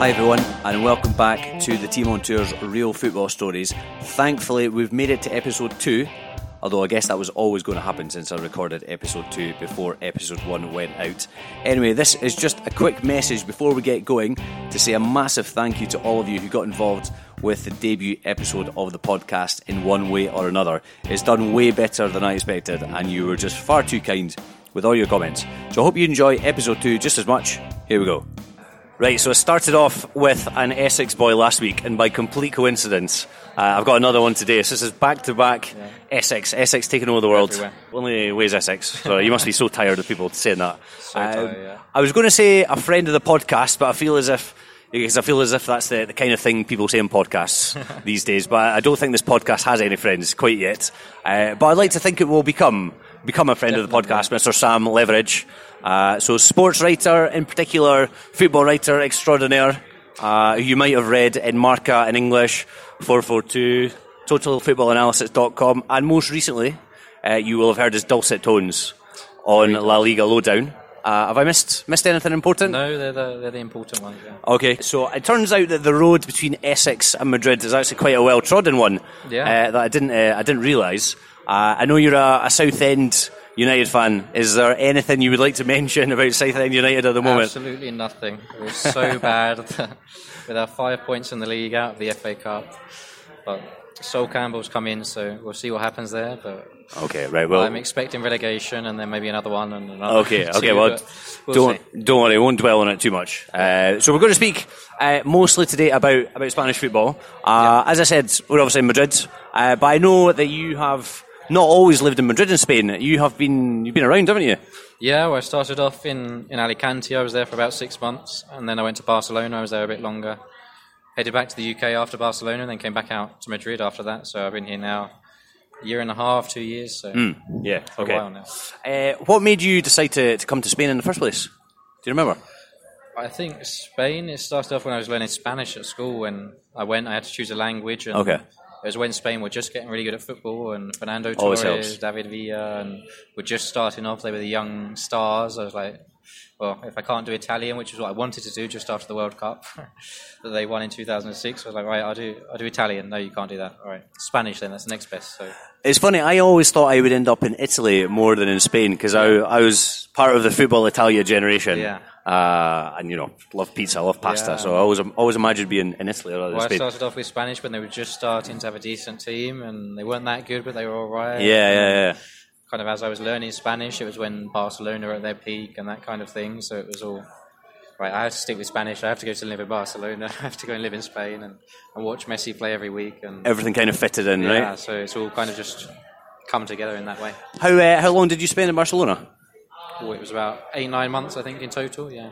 Hi everyone, and welcome back to the Team on Tour's Real Football Stories. Thankfully, we've made it to episode two, although I guess that was always going to happen since I recorded episode two before episode one went out. Anyway, this is just a quick message before we get going to say a massive thank you to all of you who got involved with the debut episode of the podcast in one way or another. It's done way better than I expected, and you were just far too kind with all your comments. So I hope you enjoy episode two just as much. Here we go. Right, so I started off with an Essex boy last week, and by complete coincidence, uh, I've got another one today. So this is back to back Essex. Essex taking over the world. Everywhere. Only ways Essex. So you must be so tired of people saying that. So Um, tired, yeah. I was going to say a friend of the podcast, but I feel as if because I feel as if that's the, the kind of thing people say in podcasts these days. But I don't think this podcast has any friends quite yet. Uh, but I'd like to think it will become become a friend of the podcast, Mr. Sam Leveridge. Uh, so, sports writer in particular, football writer extraordinaire, uh, you might have read in Marca in English, 442, totalfootballanalysis.com, and most recently, uh, you will have heard his dulcet tones on La Liga Lowdown. Uh, have I missed missed anything important? No, they're the, they're the important ones. Yeah. Okay, so it turns out that the road between Essex and Madrid is actually quite a well trodden one. Yeah. Uh, that I didn't uh, I didn't realise. Uh, I know you're a, a Southend United fan. Is there anything you would like to mention about Southend United at the moment? Absolutely nothing. It was so bad with our five points in the league out of the FA Cup. But Sol Campbell's come in, so we'll see what happens there. But Okay, right. Well, I'm expecting relegation and then maybe another one and another. Okay, okay. Well, we'll don't see. don't worry. Won't dwell on it too much. Uh, so we're going to speak uh, mostly today about about Spanish football. Uh, As I said, we're obviously in Madrid, uh, but I know that you have not always lived in Madrid in Spain. You have been you've been around, haven't you? Yeah, well, I started off in, in Alicante. I was there for about six months, and then I went to Barcelona. I was there a bit longer. Headed back to the UK after Barcelona, and then came back out to Madrid after that. So I've been here now a year and a half, two years. So Yeah. for a while now. Uh, what made you decide to, to come to Spain in the first place? Do you remember? I think Spain. It started off when I was learning Spanish at school. When I went, I had to choose a language. And Okay. It was when Spain were just getting really good at football, and Fernando oh, Torres, helps. David Villa, and were just starting off. They were the young stars. I was like, well, if I can't do Italian, which is what I wanted to do just after the World Cup that they won in 2006, I was like, right, I'll do, I'll do Italian. No, you can't do that. All right, Spanish then. That's the next best. So It's funny. I always thought I would end up in Italy more than in Spain because I, I was part of the football Italia generation. Yeah. Uh, and you know, love pizza, love pasta. Yeah. So I always always imagined being in Italy than well, I started off with Spanish when they were just starting to have a decent team, and they weren't that good, but they were all right. Yeah, yeah, yeah. kind of as I was learning Spanish, it was when Barcelona were at their peak and that kind of thing. So it was all right. I have to stick with Spanish. I have to go to live in Barcelona. I have to go and live in Spain and, and watch Messi play every week. And Everything kind of fitted in, yeah, right? Yeah. So it's all kind of just come together in that way. How uh, how long did you spend in Barcelona? It was about eight nine months, I think, in total. Yeah.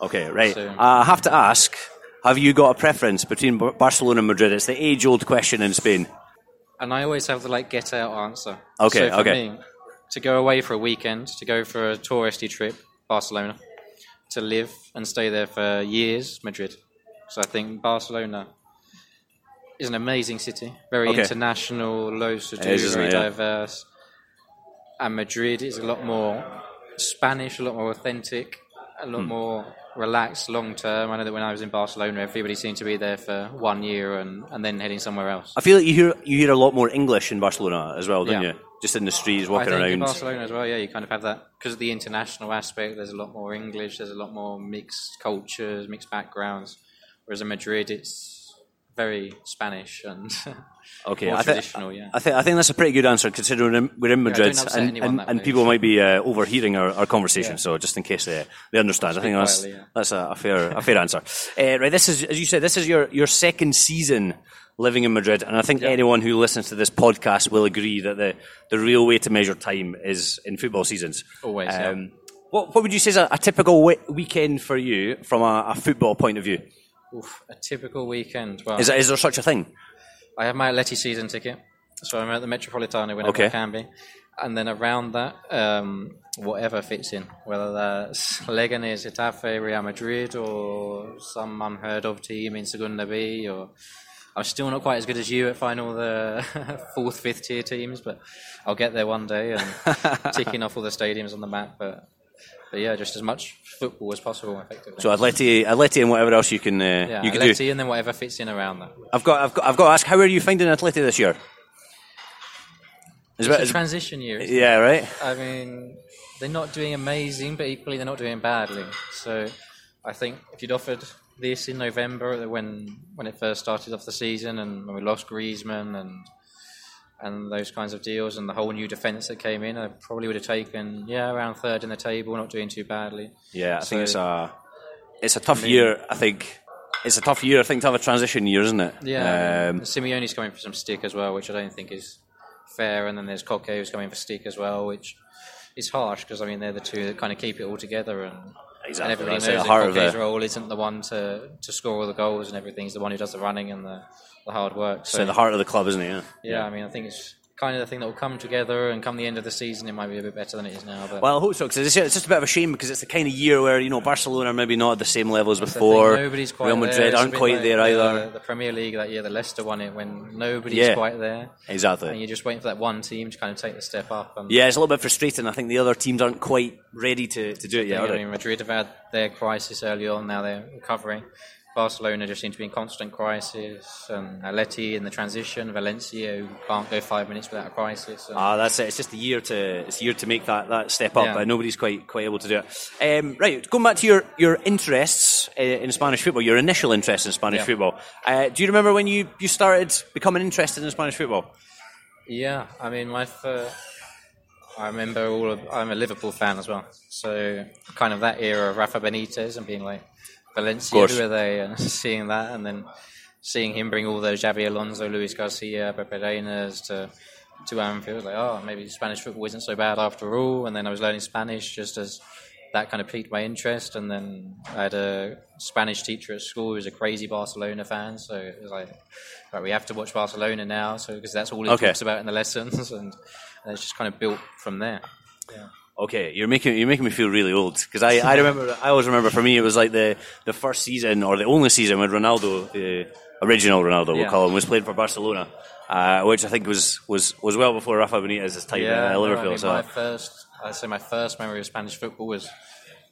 Okay, right. So- Uh, I have to ask: Have you got a preference between Barcelona and Madrid? It's the age-old question in Spain. And I always have the like get out answer. Okay, so okay. Me, to go away for a weekend, to go for a touristy trip, Barcelona. To live and stay there for years, Madrid. So I think Barcelona is an amazing city, very Okay. international, loads to do, very it? Yeah. diverse. And Madrid is a lot more Spanish, a lot more authentic, a Hmm. lot more relaxed, long term. I know that when I was in Barcelona, everybody seemed to be there for one year and, and then heading somewhere else. I feel like you hear you hear a lot more English in Barcelona as well, don't Yeah. you? Just in the streets, I walking think in around. Barcelona as well, yeah, you kind of have that because of the international aspect. There's a lot more English. There's a lot more mixed cultures, mixed backgrounds. Whereas in Madrid, it's very Spanish and Okay, more I, thi- traditional. yeah, I think I think that's a pretty good answer considering we're in- we're Yeah, Madrid and, and, and people might be uh, overhearing our, our conversation. Yeah. So just in case they they understand, I think that's quietly, that's a, a fair a fair answer. Uh, right, this is as you said, this is your your second season living in Madrid, and I think anyone who listens to this podcast will agree that the the real way to measure time is in football seasons. Always. Um, what what would you say is a, a typical we- weekend for you from a, a football point of view? Oof, a typical weekend. Well, Is is there such a thing? I have my Atleti season ticket, so I'm at the Metropolitano whenever Okay. I can be. And then around that, um, whatever fits in, whether that's Leganes, Getafe, Real Madrid, or some unheard of team in Segunda B, or I'm still not quite as good as you at finding all the fourth, fifth tier teams, but I'll get there one day and ticking off all the stadiums on the map. But but yeah, just as much football as possible, effectively. So Atleti, Atleti, and whatever else you can uh, yeah, you can Atleti do. and then whatever fits in around that. I've got, I've got, I've got to ask, how are you finding Atleti this year? It's It's about- a transition year. yeah, right. I mean, they're not doing amazing, but equally they're not doing badly. So I think if you'd offered this in November, when when it first started off the season, and when we lost Griezmann and and those kinds of deals, and the whole new defence that came in, I probably would have taken yeah around third in the table, not doing too badly. Yeah, I think it's a, it's a tough year. I think it's a tough year. I think to have a transition year, isn't it? Yeah, Um, Simeone's coming for some stick as well, which I don't think is fair. And then there's Koke who's coming for stick as well, which is harsh because I mean they're the two that kind of keep it all together, and, Exactly, and everybody that's knows it, that heart of Koke's the- role isn't the one to, to score all the goals and everything. He's the one who does the running and the, the hard work. so the heart of the club, isn't it? Yeah. yeah, I mean I think it's kind of the thing that will come together, and come the end of the season, it might be a bit better than it is now. But Well, I hope so because it's, it's just a bit of a shame because it's the kind of year where you know Barcelona are maybe not at the same level as before. nobody's quite Real. Madrid a aren't quite like there either. The Premier League that year, the Leicester won it when nobody's Yeah. quite there. Exactly. And you're just waiting for that one team to kind of take the step up. And Yeah, it's a little bit frustrating. I think the other teams aren't quite ready to, to do it yet. I mean, Madrid have had their crisis early on. Now they're recovering. Barcelona just seem to be in constant crisis, and Atleti in the transition. Valencia who can't go five minutes without a crisis. And Ah, that's it. It's just a year to it's a year to make that, that step up, Yeah. but nobody's quite quite able to do it. Um, right, going back to your your interests uh, in Spanish football, your initial interest in Spanish Yeah. football. Uh, do you remember when you, you started becoming interested in Spanish football? Yeah, I mean, my first. I remember all of. I'm a Liverpool fan as well, so kind of that era of Rafa Benitez and being like, Valencia, who are they? And seeing that, and then seeing him bring all those Xabi Alonso, Luis Garcia, Pepe Reina's to to Anfield. Like, oh, maybe Spanish football isn't so bad after all. And then I was learning Spanish just as that kind of piqued my interest. And then I had a Spanish teacher at school who was a crazy Barcelona fan, so it was like, right, we have to watch Barcelona now, so because that's all he Okay. talks about in the lessons, and, and it's just kind of built from there. Okay, you're making you're making me feel really old because I, I remember I always remember for me it was like the, the first season or the only season when Ronaldo, the original Ronaldo, we'll Yeah. call him, was playing for Barcelona, uh, which I think was, was, was well before Rafa Benitez's time Yeah, at Liverpool. I mean, so my first, I'd say my first memory of Spanish football was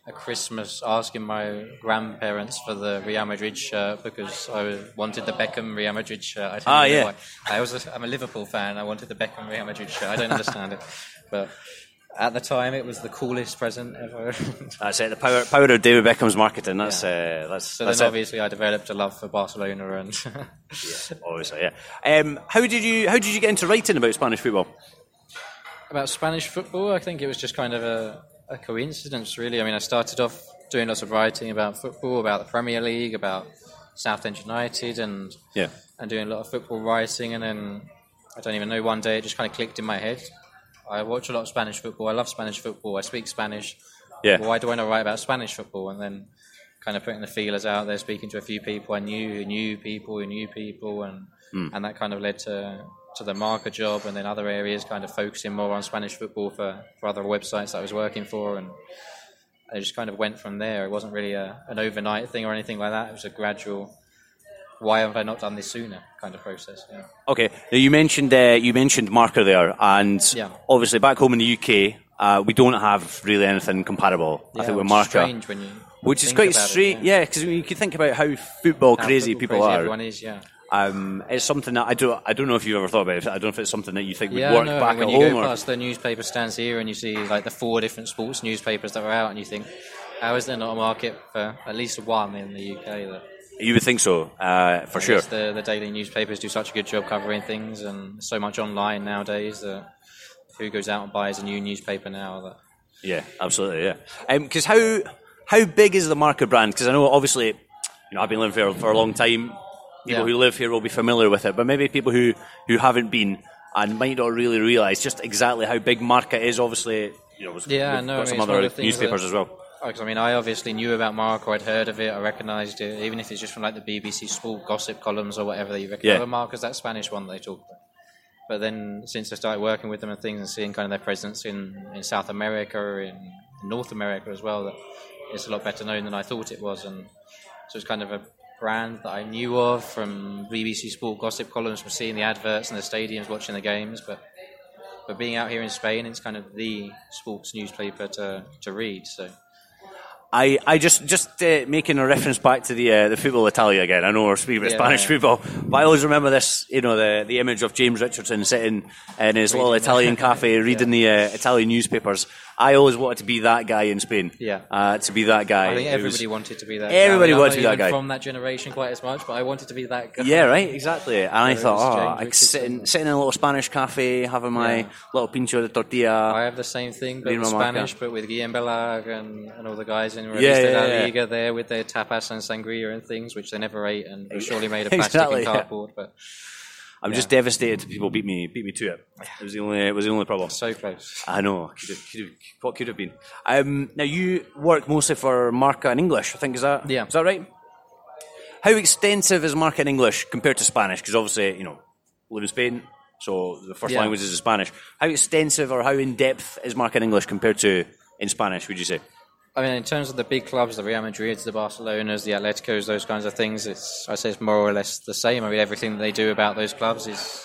a Christmas asking my grandparents for the Real Madrid shirt because I wanted the Beckham Real Madrid shirt. I Ah, yeah. why. I was a, I'm a Liverpool fan. I wanted the Beckham Real Madrid shirt. I don't understand it, but at the time it was the coolest present ever. That's it. The power, power of David Beckham's marketing. That's uh, that's so that's then it. obviously I developed a love for Barcelona and Obviously, yeah. Um, how did you how did you get into writing about Spanish football? About Spanish football, I think it was just kind of a, a coincidence, really. I mean, I started off doing lots of writing about football, about the Premier League, about Southend United, and Yeah. and doing a lot of football writing. And then I don't even know, one day it just kind of clicked in my head. I watch a lot of Spanish football. I love Spanish football. I speak Spanish. Yeah. Why do I not write about Spanish football? And then kind of putting the feelers out there, speaking to a few people I knew who knew people who knew people, and hmm. and that kind of led to to the Marca job, and then other areas kind of focusing more on Spanish football for, for other websites that I was working for, and I just kind of went from there. It wasn't really a, an overnight thing or anything like that. It was a gradual. Why have I not done this sooner? Kind of process. Yeah. Okay. Now you mentioned uh, you mentioned Marca there, and Yeah. obviously back home in the UK, uh, we don't have really anything comparable. I think with Marca, strange when you which is quite about it, straight. yeah. Yeah, because you can think about how football How crazy football people crazy are. Everyone is, yeah. Um, it's something that I do. I don't know if you've ever thought about it. I don't know if it's something that you think would Yeah, work no, back when at you home. go Or, past the newspaper stands here and you see like the four different sports newspapers that are out, and you think, how is there not a market for at least one in the UK? That you would think so, uh, for I sure. the, the daily newspapers do such a good job covering things, and so much online nowadays that who goes out and buys a new newspaper now? That Yeah, absolutely. Yeah, because how how big is the market brand? Because I know obviously, you know, I've been living here for a long time. People Yeah. who live here will be familiar with it, but maybe people who who haven't been and might not really realise just exactly how big market is. Obviously, you know, Yeah, no, some other of the things newspapers as well. Oh, because I mean, I obviously knew about Marca. I'd heard of it. I recognised it, even if it's just from like the BBC sport gossip columns or whatever. That you recognise Yeah. oh, Marca's that Spanish one that they talk about. But then, since I started working with them and things, and seeing kind of their presence in, in South America, in, in North America as well, that it's a lot better known than I thought it was. And so it's kind of a brand that I knew of from BBC sport gossip columns, from seeing the adverts and the stadiums, watching the games. But but being out here in Spain, it's kind of the sports newspaper to to read. So I, I just just uh, making a reference back to the uh, the football Italia again. I know we're speaking about Yeah, Spanish yeah. football, but I always remember this. You know the the image of James Richardson sitting in his little Reading the- Italian cafe reading the uh, Italian newspapers. I always wanted to be that guy in Spain. Yeah. uh, to be that guy. I think It was- everybody wanted to be that. Everybody guy. Wanted to be that guy. from that generation quite as much, but I wanted to be that guy. Yeah, right, exactly. And I thought, oh, Richardson sitting sitting in a little Spanish cafe, having my Yeah. little pincho de tortilla. I have the same thing, but with my marca. Spanish, but with Guillem Balagué and, and all the guys in Revista Yeah, yeah, La yeah. Liga there with their tapas and sangria and things, which they never ate and were surely made of plastic Exactly, and yeah. cardboard. But I'm just devastated people beat me beat me to it. It was the only it was the only problem. so close. I know. Could have, could have, what could have been? Um, now you work mostly for Marca in English. I think is that Yeah. Is that right? How extensive is Marca in English compared to Spanish? Because obviously, you know, live in Spain, so the first Yeah. language is Spanish. How extensive or how in depth is Marca in English compared to in Spanish? Would you say? I mean, in terms of the big clubs, the Real Madrids, the Barcelonas, the Atleticos, those kinds of things, it's I say it's more or less the same. I mean, everything that they do about those clubs is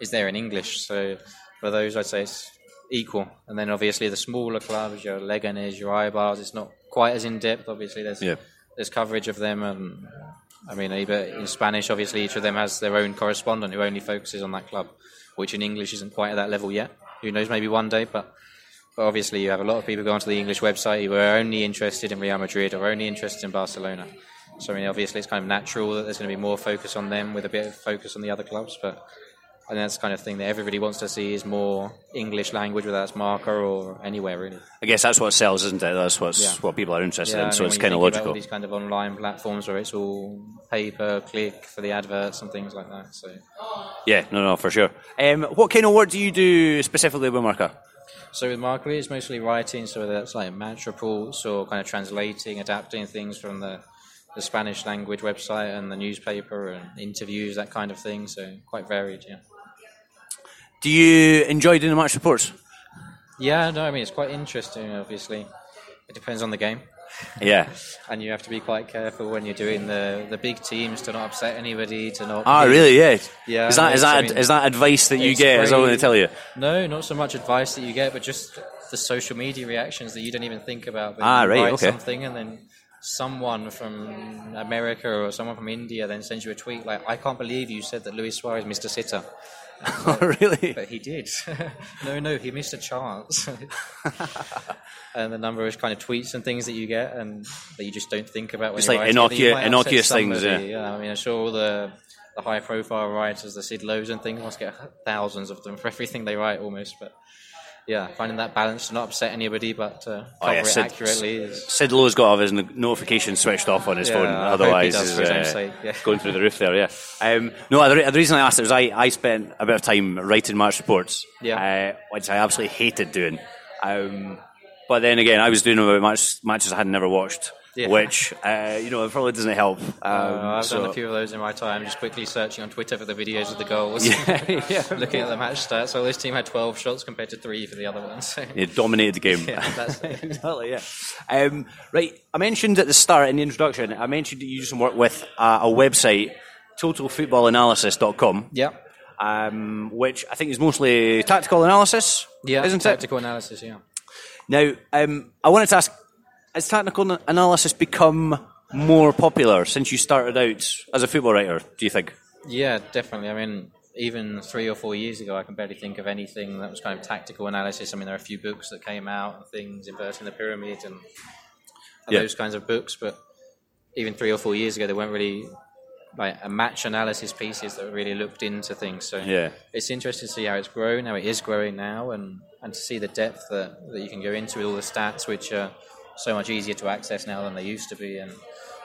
is there in English. So for those, I'd say it's equal. And then obviously the smaller clubs, your Leganes, your Eibars, it's not quite as in depth. Obviously, there's Yeah. there's coverage of them, and I mean, in Spanish, obviously each of them has their own correspondent who only focuses on that club, which in English isn't quite at that level yet. Who knows? Maybe one day, but. But obviously, you have a lot of people going to the English website who are only interested in Real Madrid or only interested in Barcelona. So, I mean, obviously, it's kind of natural that there's going to be more focus on them with a bit of focus on the other clubs. But I think that's the kind of thing that everybody wants to see is more English language, whether that's Marca or anywhere, really. I guess that's what sells, isn't it? That's what's Yeah. what people are interested I in. So mean, it's kind of logical. These kind of online platforms where it's all pay per click for the adverts and things like that. So, Yeah, no, no, for sure. Um, what kind of work do you do specifically with Marca? So with Marca, it's mostly writing, so whether that's like match reports or kind of translating, adapting things from the, the Spanish language website and the newspaper and interviews, that kind of thing. So quite varied, yeah. Do you enjoy doing the match reports? Yeah, no, I mean it's quite interesting. Obviously, it depends on the game, Yeah. and you have to be quite careful when you're doing the, the big teams to not upset anybody, to not. Ah, be- really? Yeah. Yeah, Is that is it's- I that mean, is that advice that you get? Is that what they tell you? No, not so much advice that you get, but just the social media reactions that you don't even think about. That Ah, you right, okay. something and then someone from America or someone from India then sends you a tweet like, "I can't believe you said that Luis Suarez missed a sitter." Oh, really? But he did. no, no, he missed a chance. and the number of kind of tweets and things that you get, and that you just don't think about when It's you're like writing it, that you innocu- might upset innocuous things, yeah. I mean, I'm sure all the the high profile writers, the Sid Lowe's and things, must get thousands of them for everything they write almost. But yeah, finding that balance to not upset anybody, but uh, Oh, cover yeah, it Sid- accurately is. Sid Lowe's got to his no- notification switched off on his Yeah, phone, I hope he otherwise does he's for his own uh, yeah. going through the roof there. Yeah. Um, no, the, the reason I asked it was I, I spent a bit of time writing match reports, Yeah. uh, which I absolutely hated doing. Um, but then again, I was doing them about match, matches I had never watched, Yeah. which uh, you know it probably doesn't help. Um, Uh, I've so- done a few of those in my time, just quickly searching on Twitter for the videos of the goals. Yeah, yeah. Looking at the match stats, so this team had 12 shots compared to three for the other ones. So. Dominated the game. Yeah, that's exactly, yeah. Um, right, I mentioned at the start in the introduction, I mentioned that you do some work with uh, a website, totalfootballanalysis.com, Yeah. um, which I think is mostly tactical analysis, Yeah, isn't it? tactical analysis, yeah. Now, um, I wanted to ask, has technical analysis become more popular since you started out as a football writer, do you think? Yeah, definitely. I mean, even three or four years ago, I can barely think of anything that was kind of tactical analysis. I mean, there are a few books that came out and things, Inverting the Pyramid and, and Yeah. those kinds of books, but even three or four years ago, there weren't really like a match analysis pieces that really looked into things. So Yeah. it's interesting to see how it's grown, how it is growing now, and, and to see the depth that, that you can go into with all the stats, which are so much easier to access now than they used to be. And,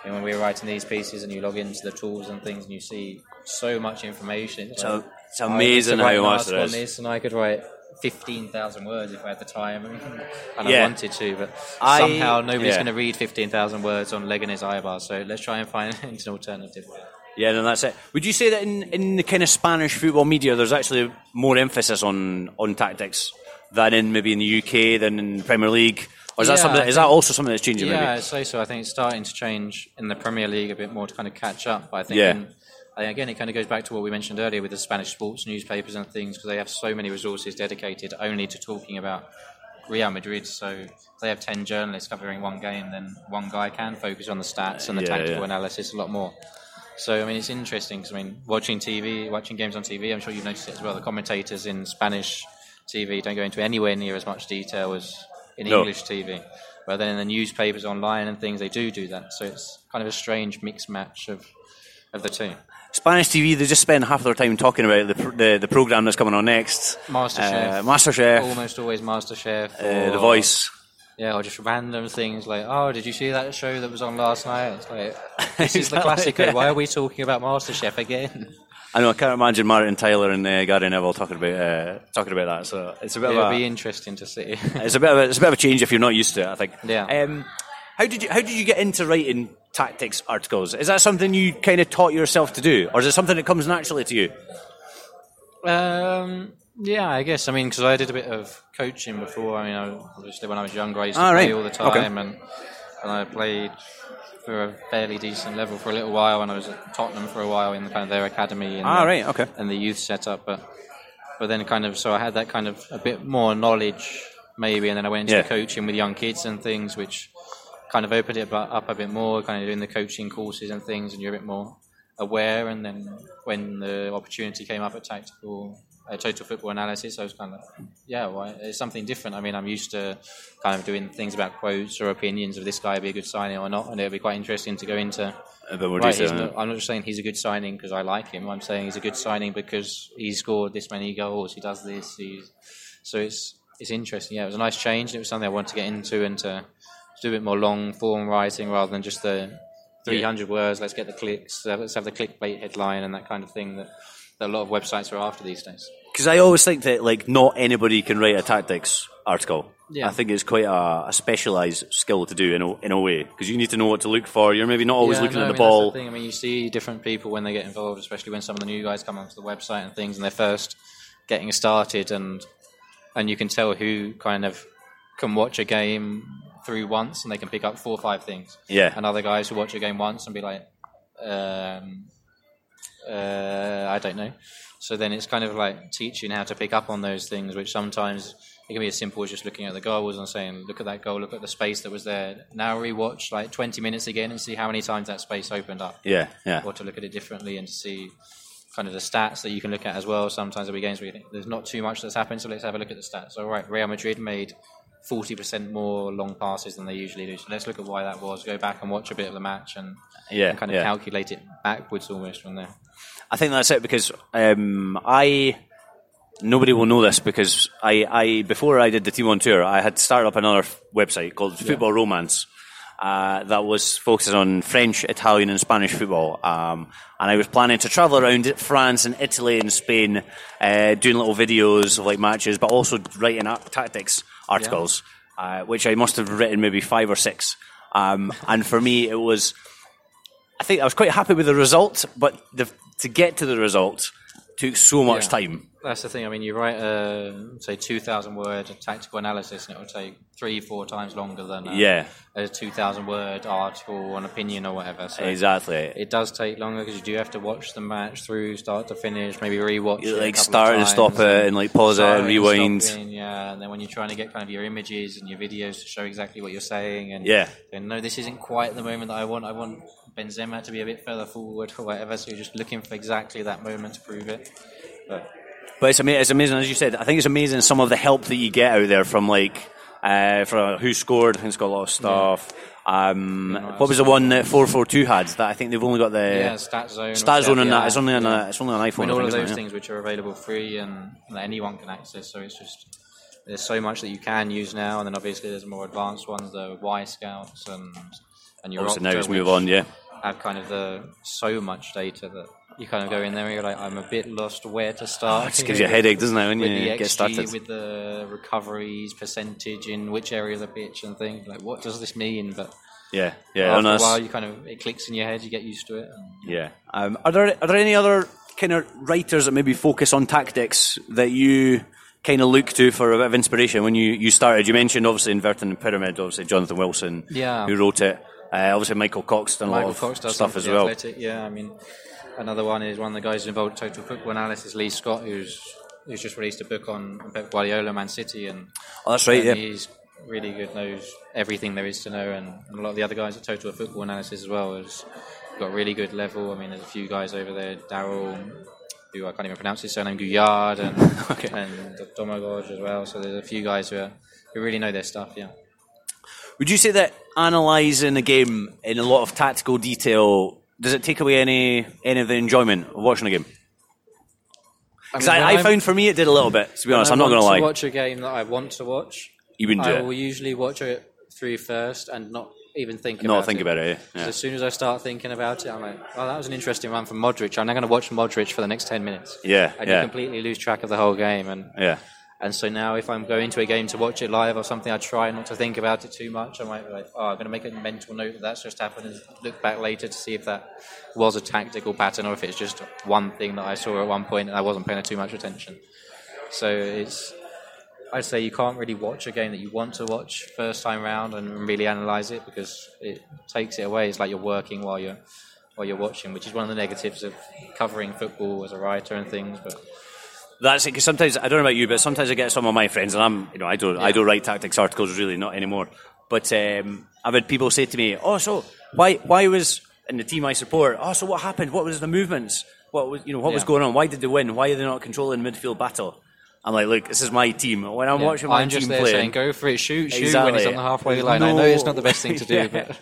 and when we were writing these pieces, and you log into the tools and things, and you see so much information. It's, So like, it's amazing how much there is. this, and I could write. 15,000 words if I had the time and Yeah. I wanted to, but I- somehow nobody's yeah. going to read 15,000 words on Leganes Eibar, so let's try and find an alternative. Yeah, no, that's it. Would you say that in, in the kind of Spanish football media, there's actually more emphasis on, on tactics than in maybe in the UK than in Premier League? Or is that something? I Is that also something that's changing? Yeah, Maybe. I'd say so. I think it's starting to change in the Premier League a bit more to kind of catch up. I think Yeah. And again, it kind of goes back to what we mentioned earlier with the Spanish sports newspapers and things, because they have so many resources dedicated only to talking about Real Madrid. So if they have 10 journalists covering one game, then one guy can focus on the stats and the Yeah, tactical yeah. analysis a lot more. So I mean, it's interesting because I mean, watching TV, watching games on TV, I'm sure you've noticed it as well. The commentators in Spanish TV don't go into anywhere near as much detail as in No. English TV. But then in the newspapers, online, and things, they do do that. So it's kind of a strange mixed match of of the two. Spanish TV, they just spend half their time talking about the, the, the program that's coming on next. MasterChef, Uh, MasterChef, almost always MasterChef, uh, The Voice. Yeah, or just random things like, oh, did you see that show that was on last night? It's like, this is the classic. Why are we talking about MasterChef again? I know I can't imagine Martin Tyler and uh, Gary Neville talking about uh, talking about that. So it's a bit It'll of a, be interesting to see. it's a bit of a, it's a bit of a change if you're not used to it. I think. Yeah. Um, how did you how did you get into writing tactics articles? Is that something you kind of taught yourself to do, or is it something that comes naturally to you? Um, yeah, I guess. I mean, because I did a bit of coaching before. I mean, I, obviously when I was younger, I used to Ah, play right. all the Okay. time, and and I played for a fairly decent level for a little while. And I was at Tottenham for a while in kind of their academy. And Ah, the, right, okay. And the youth setup, but but then kind of so I had that kind of a bit more knowledge maybe, and then I went into Yeah. coaching with young kids and things, which kind of opened it up a bit more. Kind of doing the coaching courses and things, and you're a bit more aware. And then when the opportunity came up at tactical. Uh, total football analysis. I was kind of, yeah, well, it's something different. I mean, I'm used to kind of doing things about quotes or opinions of this guy be a good signing or not, and it'll be quite interesting to go into A bit more Right, detail. he's yeah. not, I'm not just saying he's a good signing because I like him. I'm saying he's a good signing because he scored this many goals. He does this. He's, so it's it's interesting. Yeah, it was a nice change. It was something I wanted to get into and to, do a bit more long form writing rather than just the 300 words. Let's get the clicks. uh, Let's have the clickbait headline and that kind of thing that, that a lot of websites are after these days. Because I always think that like not anybody can write a tactics article. Yeah. I think it's quite a, a specialised skill to do in a, in a way because you need to know what to look for. You're maybe not always Yeah, looking no, at I the mean, that's ball. thing. I mean, you see different people when they get involved, especially when some of the new guys come onto the website and things, and they're first getting started, and and you can tell who kind of can watch a game through once and they can pick up four or five things. Yeah. And other guys who watch a game once and be like, um, uh, I don't know. So then it's kind of like teaching how to pick up on those things, which sometimes it can be as simple as just looking at the goals and saying, "Look at that goal! Look at the space that was there." Now rewatch like 20 minutes again and see how many times that space opened up, Yeah, yeah. or to look at it differently and to see kind of the stats that you can look at as well. Sometimes there'll be games where you think there's not too much that's happened, so let's have a look at the stats. All right, Real Madrid made 40% more long passes than they usually do. So let's look at why that was. Go back and watch a bit of the match and, Yeah, and kind of yeah. calculate it backwards almost from there. I think that's it because um, I nobody will know this because I, I before I did the team on tour I had started up another f- website called Football Romance uh, that was focusing on French, Italian, and Spanish football. Um, and I was planning to travel around France and Italy and Spain, uh, doing little videos of like matches, but also writing up tactics articles, uh, which I must have written maybe five or six. Um, and for me, it was I think I was quite happy with the result, but the, to get to the result took so much Yeah. time. That's the thing. I mean, you write a say two thousand word tactical analysis, and it will take three, four times longer than a, Yeah. a two thousand word article or an opinion or whatever. So Exactly. it does take longer because you do have to watch the match through start to finish, maybe rewatch. You, like, start and stop it and, like, pause it and rewind. stopping, yeah, and then when you're trying to get kind of your images and your videos to show exactly what you're saying, and Yeah. and no, this isn't quite the moment that I want. I want Benzema to be a bit further forward or whatever. So you're just looking for exactly that moment to prove it. But But it's, ama- it's amazing, as you said. I think it's amazing some of the help that you get out there from like uh, from WhoScored. I think it's got a lot of stuff. Um, what was the one that four four two had? That I think they've only got the yeah, stat zone. or stat zone and that. It's only on a, it's only on iPhone. I mean, all of those things which are available free and that anyone can access. So it's just there's so much that you can use now, and then obviously there's more advanced ones, the Wyscouts and and your Obviously, now Opta, let's move which on. Yeah. Have kind of the so much data that you kind of go in there and you're like, I'm a bit lost where to start. It just gives you a headache, doesn't it, when with you the get started? with the recoveries percentage in which area of the pitch and things like, what does this mean? But Yeah, yeah. after a while, you kind of it clicks in your head, you get used to it. And Yeah. Um, are there are there any other kind of writers that maybe focus on tactics that you kind of look to for a bit of inspiration when you, you started? You mentioned obviously inverting the pyramid, obviously Jonathan Wilson, Yeah. who wrote it. Uh, obviously Michael Cox done a Michael lot of Cox does stuff as well. Athletic, yeah, I mean, another one is one of the guys involved in Total Football Analysis, Lee Scott, who's who's just released a book on Pep Guardiola, Man City, and Oh, that's right. and Yeah. he's really good, knows everything there is to know, and a lot of the other guys at Total Football Analysis as well has got really good level. I mean, there's a few guys over there, Daryl, who I can't even pronounce his surname, Guyard, and and Domagoj as well. So there's a few guys who are, who really know their stuff. Yeah. Would you say that analysing a game in a lot of tactical detail does it take away any any of the enjoyment of watching a game? Because I, I, found for me it did a little bit. To be honest, I'm not going to lie. watch a game that I want to watch. You wouldn't do I it. will usually watch it through first and not even think Not about think it. about it. As soon as I start thinking about it, I'm like, "Well, that was an interesting run from Modric. I'm now going to watch Modric for the next ten minutes." Yeah, and yeah. you completely lose track of the whole game. And Yeah. And so now, if I'm going to a game to watch it live or something, I try not to think about it too much. I might be like, "Oh, I'm going to make a mental note that that's just happened," and look back later to see if that was a tactical pattern or if it's just one thing that I saw at one point and I wasn't paying too much attention. So it's I'd say you can't really watch a game that you want to watch first time round and really analyze it because it takes it away. It's like you're working while you're while you're watching, which is one of the negatives of covering football as a writer and things. But That's it. Because sometimes I don't know about you, but sometimes I get some of my friends, and I'm, you know, I don't, I don't write tactics articles really, not anymore. But um, I've had people say to me, "Oh, so why, why was in the team I support? Oh, so what happened? What was the movements? What was, you know, what was going on? Why did they win? Why are they not controlling midfield battle?" I'm like, "Look, this is my team. When I'm yeah, watching my team, I'm team just there play, saying, "Go for it, shoot, shoot!" Exactly. When he's on the halfway line, I know it's not the best thing to do, Yeah. but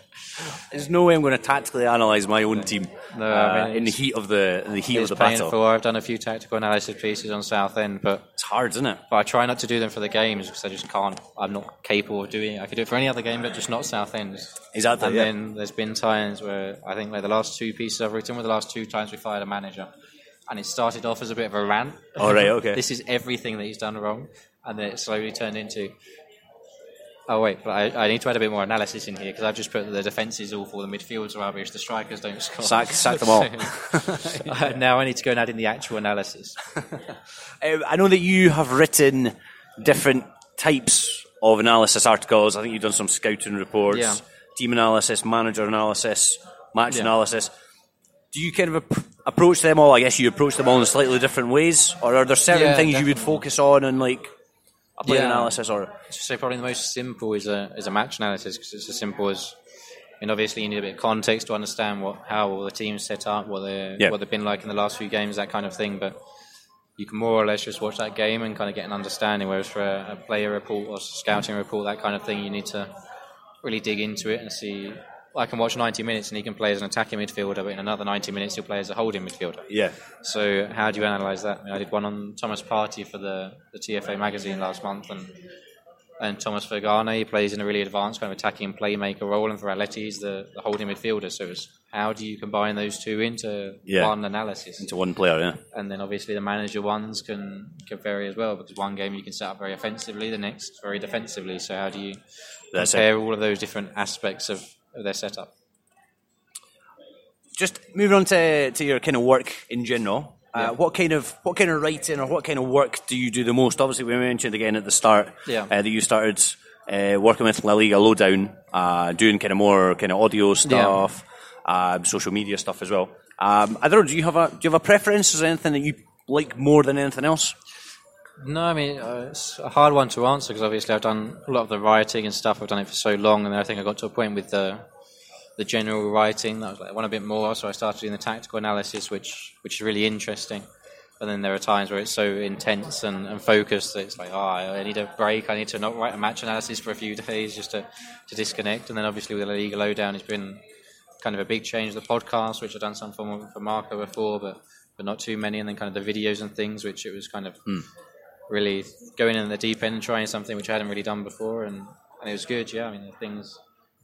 there's no way I'm going to tactically analyse my own team No, uh, I mean, in the heat of the in the heat of the battle. I've done a few tactical analysis pieces on Southend, but It's hard, isn't it? but I try not to do them for the games because I just can't. I'm not capable of doing it. I could do it for any other game, but just not Southend. Exactly. And yeah. then there's been times where I think like the last two pieces I've written were the last two times we fired a manager, and it started off as a bit of a rant. All right, okay. this is everything that he's done wrong, and then it slowly turned into. Oh wait, but I, I need to add a bit more analysis in here because I've just put the defence is awful, the midfields are rubbish, the strikers don't score. Sack- sack them all. Uh, now I need to go and add in the actual analysis. Um, I know that you have written different types of analysis articles. I think you've done some scouting reports, Yeah. team analysis, manager analysis, match Yeah. analysis. Do you kind of approach them all? I guess you approach them all in slightly different ways, or are there certain Yeah, things you would focus on and like a player Yeah. analysis? Or So probably the most simple is a is a match analysis because it's as simple as. Mean, obviously, you need a bit of context to understand what how all the teams set up, what they Yeah. what they've been like in the last few games, that kind of thing. But you can more or less just watch that game and kind of get an understanding. Whereas for a, a player report or scouting report, that kind of thing, you need to really dig into it and see. I can watch 90 minutes and he can play as an attacking midfielder, but in another 90 minutes he'll play as a holding midfielder. yeah, So how do you analyse that? I, mean, I did one on Thomas Partey for the, the TFA magazine last month, and and Thomas for Ghana he plays in a really advanced kind of attacking playmaker role, and for Atleti he's the, the holding midfielder. So it's how do you combine those two into Yeah. one analysis? into one player. Yeah, And then obviously the manager ones can can vary as well because one game you can set up very offensively, the next very defensively. So how do you That's it. all of those different aspects of, of their setup? just moving on to, to your kind of work in general. Uh, Yeah. What kind of what kind of writing or what kind of work do you do the most? Obviously, we mentioned again at the start Yeah. uh, that you started uh, working with La Liga Lowdown, uh, doing kind of more kind of audio stuff, um, social media stuff as well. Um, I don't know. Do you have a do you have a preference? Is there anything that you like more than anything else? No, I mean uh, it's a hard one to answer because obviously I've done a lot of the writing and stuff. I've done it for so long, and then I think I got to a point with the the general writing that I was like, I want a bit more. So I started doing the tactical analysis, which which is really interesting. But then there are times where it's so intense and, and focused that it's like, oh, I need a break. I need to not write a match analysis for a few days just to, to disconnect. And then obviously with the Liga Lowdown, it's been kind of a big change. The podcast, which I've done some for, for Marca before, but but not too many. And then kind of the videos and things, which it was kind of really going in the deep end and trying something which I hadn't really done before, and, and it was good. Yeah, I mean the things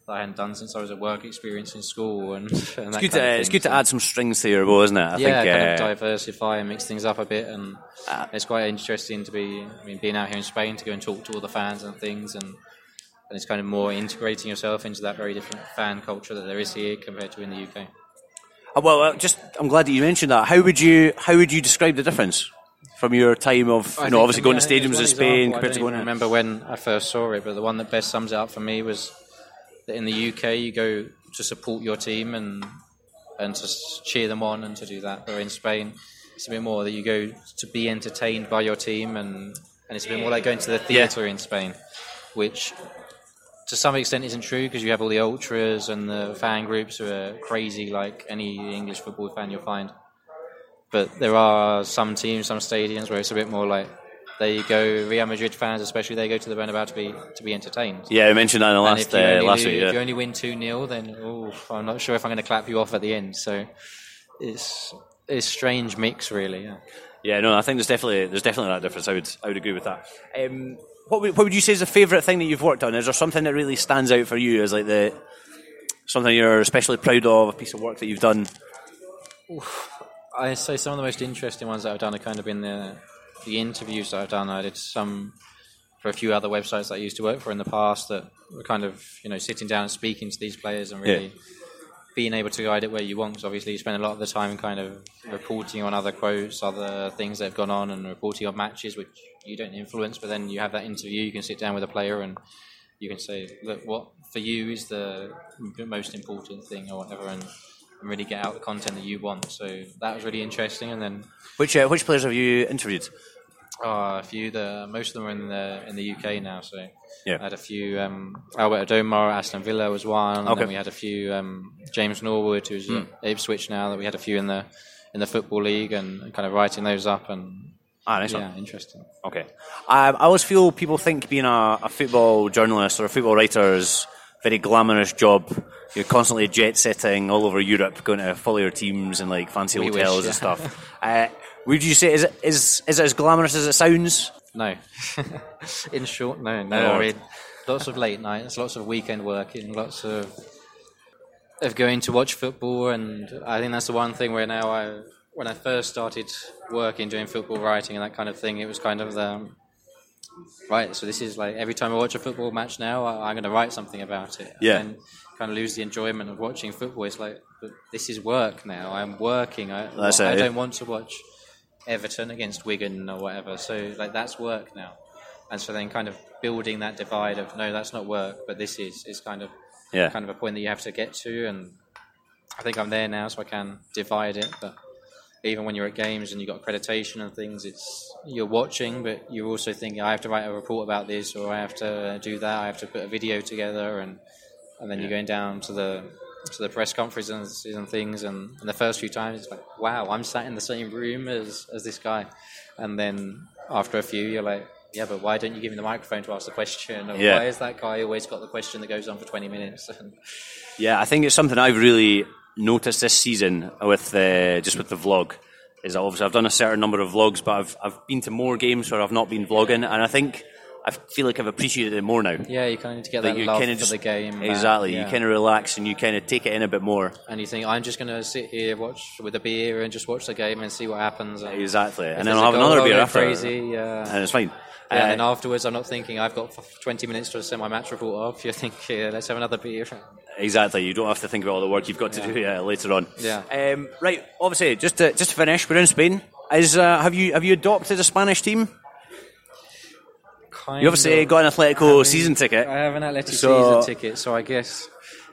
that I hadn't done since I was at work experience in school, and, and It's that good kind to of it's thing. good to add some strings to your bow, isn't it? I yeah, think kind uh, of diversify and mix things up a bit, and it's quite interesting to be. I mean, being out here in Spain to go and talk to all the fans and things, and and it's kind of more integrating yourself into that very different fan culture that there is here compared to in the UK. uh, well, uh, just I'm glad that you mentioned that. How would you how would you describe the difference from your time of you I know obviously going to stadiums in Spain compared I to going even remember when I first saw it, but the one that best sums it up for me was that in the UK you go to support your team and and to cheer them on and to do that. But in Spain, it's a bit more that you go to be entertained by your team, and and it's a bit more like going to the theatre in Spain, which to some extent isn't true because you have all the ultras and the fan groups who are crazy like any English football fan you'll find. But there are some teams, some stadiums where it's a bit more like they go. Real Madrid fans, especially, they go to the Bernabeu to be to be entertained. Yeah, I mentioned that in the And last if you, uh, only last lo- week. if you only win two 0 then oh, I'm not sure if I'm going to clap you off at the end. So it's it's strange mix, really. Yeah. Yeah, no, I think there's definitely there's definitely that difference. I would I would agree with that. Um, what would, what would you say is the favourite thing that you've worked on? Is there something that really stands out for you as like the something you're especially proud of, a piece of work that you've done? I say some of the most interesting ones that I've done have kind of been the the interviews that I've done. I did some for a few other websites that I used to work for in the past that were kind of you know sitting down and speaking to these players and really being able to guide it where you want. Because obviously you spend a lot of the time kind of reporting on other quotes, other things that have gone on, and reporting on matches which you don't influence. But then you have that interview, you can sit down with a player and you can say, look, what for you is the most important thing or whatever, and, and really get out the content that you want. So that was really interesting. And then Which uh, which players have you interviewed? uh, a few, the most of them are in the in the UK now. So Yeah. I had a few. Um, Albert Adomah, Aston Villa was one. And Okay. then we had a few. Um, James Norwood, who's at Ipswich now. That we had a few in the in the football league and kind of writing those up and Ah, nice one. yeah, interesting. Okay. Um, I always feel people think being a, a football journalist or a football writer is very glamorous job. You're constantly jet setting all over Europe, going to follow your teams and like fancy We wish, hotels yeah. and stuff. uh, would you say is it is is it as glamorous as it sounds? No. In short, no, no. Oh. I mean, lots of late nights, lots of weekend working, lots of of going to watch football, and I think that's the one thing where now I, when I first started working doing football writing and that kind of thing, it was kind of the right. So this is like every time I watch a football match now, I, I'm going to write something about it. Yeah. And kind of lose the enjoyment of watching football. It's like, but this is work now. I'm working. I, I don't want to watch Everton against Wigan or whatever. So like that's work now, and so then kind of building that divide of no, that's not work, but this is is kind of Yeah. kind of a point that you have to get to, and I think I'm there now, so I can divide it. But even when you're at games and you've got accreditation and things, it's you're watching, but you're also thinking I have to write a report about this, or I have to do that, I have to put a video together, and and then you're going down to the to the press conferences and things, and, and the first few times it's like, wow, I'm sat in the same room as as this guy, and then after a few, you're like. Yeah, but why don't you give me the microphone to ask the question? Or Yeah. why is that guy always got the question that goes on for 20 minutes? Yeah, I think it's something I've really noticed this season with the, just with the vlog. Is that obviously I've done a certain number of vlogs, but I've I've been to more games where I've not been vlogging, and I think I feel like I've appreciated it more now. Yeah, you kind of need to get that you love kind of just the game. exactly. yeah. You kind of relax and you kind of take it in a bit more. and you think I'm just going to sit here, watch with a beer, and just watch the game and see what happens. And Exactly, and then I'll have another beer after, Crazy, yeah. and it's fine. Yeah, Uh, and afterwards, I'm not thinking I've got 20 minutes to send my match report off. You think, yeah, let's have another beer. Exactly. You don't have to think about all the work you've got to Yeah. do uh, later on. Yeah. Um, right. Obviously, just to just to finish, we're in Spain. Is uh, have you have you adopted a Spanish team? Kind You obviously got an Atletico season ticket. I have an Atleti So- season ticket, so I guess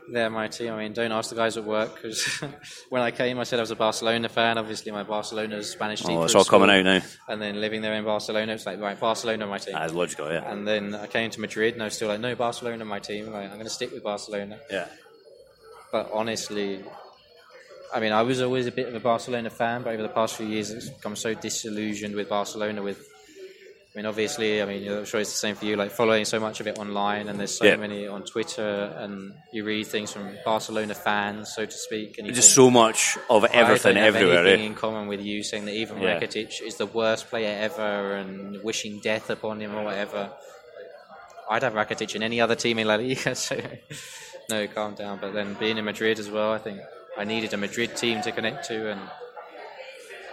my team. I mean, don't ask the guys at work because when I came, I said I was a Barcelona fan. Obviously, my Barcelona's Spanish oh, team. Oh, it's all coming out now. And then living there in Barcelona, it's like right, Barcelona, my team. That's logical. Yeah. And then I came to Madrid, and I was still like, no, Barcelona, my team. Like, I'm going to stick with Barcelona. Yeah. But honestly, I mean, I was always a bit of a Barcelona fan, but over the past few years, it's become so disillusioned with Barcelona. With, I mean, obviously, I mean, I'm sure it's the same for you. Like following so much of it online, and there's so many on Twitter, and you read things from Barcelona fans, so to speak, and you Just so much of everything I don't have everywhere. anything Eh? in common with you, saying that even Yeah. Rakitic is the worst player ever, and wishing death upon him or whatever. I'd have Rakitic in any other team in La Liga. So, no, calm down. But then being in Madrid as well, I think I needed a Madrid team to connect to, and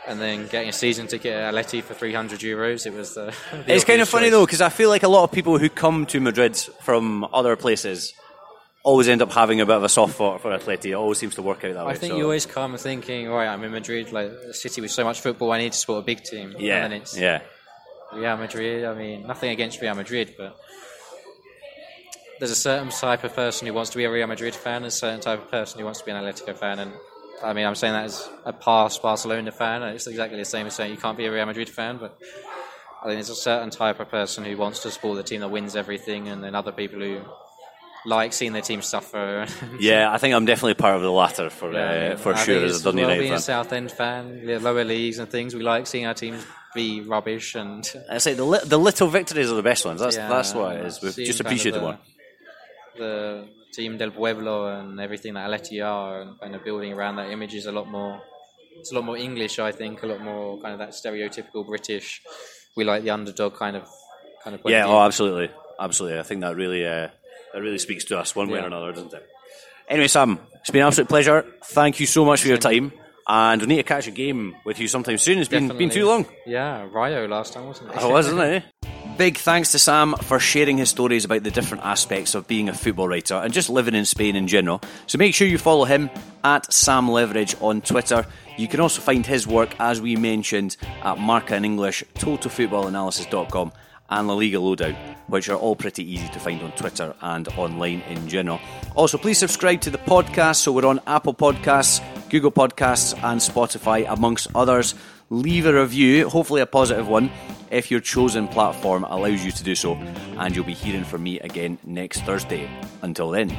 and then getting a season ticket at Atleti for 300 euros. It was the. Uh, the It's kind of obvious funny though, because I feel like a lot of people who come to Madrid from other places always end up having a bit of a soft spot for Atleti. It always seems to work out that way. I think so- you always come thinking, right, I'm in Madrid, like a city with so much football, I need to support a big team. Yeah. And then it's Yeah. Real Madrid. I mean, nothing against Real Madrid, but there's a certain type of person who wants to be a Real Madrid fan, and a certain type of person who wants to be an Atletico fan, and I mean, I'm saying that as a past Barcelona fan. It's exactly the same as saying you can't be a Real Madrid fan, but I think there's a certain type of person who wants to support the team that wins everything, and then other people who like seeing their team suffer. yeah, I think I'm definitely part of the latter for yeah, uh, for I sure as a Dundee well United being fan. a Southend fan, the lower leagues and things, we like seeing our teams be rubbish and. I say the, li- the little victories are the best ones. That's Yeah, that's what it is. Seeing just of appreciated the- one. The team del Pueblo and everything that Atleti are, and kind of building around that image is a lot more. It's a lot more English, I think. A lot more kind of that stereotypical British. We like the underdog kind of kind of. Yeah, oh, absolutely, absolutely. I think that really uh, that really speaks to us one way or another, doesn't it? Anyway, Sam, it's been an absolute pleasure. Thank you so much for your time, and we need to catch a game with you sometime soon. It's been been too long. Yeah, Rio last time, wasn't it? It was, isn't it? Big thanks to Sam for sharing his stories about the different aspects of being a football writer and just living in Spain in general. So make sure you follow him at Sam Leveridge on Twitter. You can also find his work, as we mentioned, at Marca in English, totalfootballanalysis.com, and La Liga Loadout, which are all pretty easy to find on Twitter and online in general. Also, please subscribe to the podcast. So we're on Apple Podcasts, Google Podcasts, and Spotify, amongst others. Leave a review, hopefully a positive one, if your chosen platform allows you to do so. And you'll be hearing from me again next Thursday. Until then.